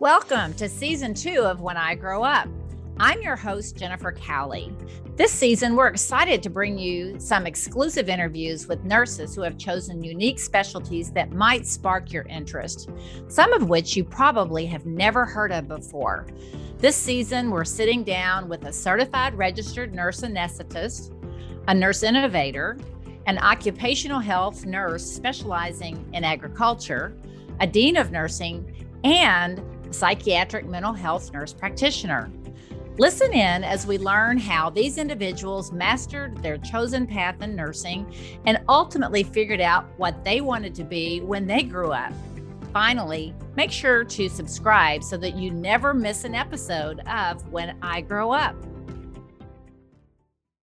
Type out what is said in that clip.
Welcome to season two of When I Grow Up. I'm your host, Jennifer Cowley. This season, we're excited to bring you some exclusive interviews with nurses who have chosen unique specialties that might spark your interest, some of which you probably have never heard of before. This season, we're sitting down with a certified registered nurse anesthetist, a nurse innovator, an occupational health nurse specializing in agriculture, a dean of nursing, and psychiatric mental health nurse practitioner. Listen in as we learn how these individuals mastered their chosen path in nursing and ultimately figured out what they wanted to be when they grew up. Finally, make sure to subscribe so that you never miss an episode of When I Grow Up.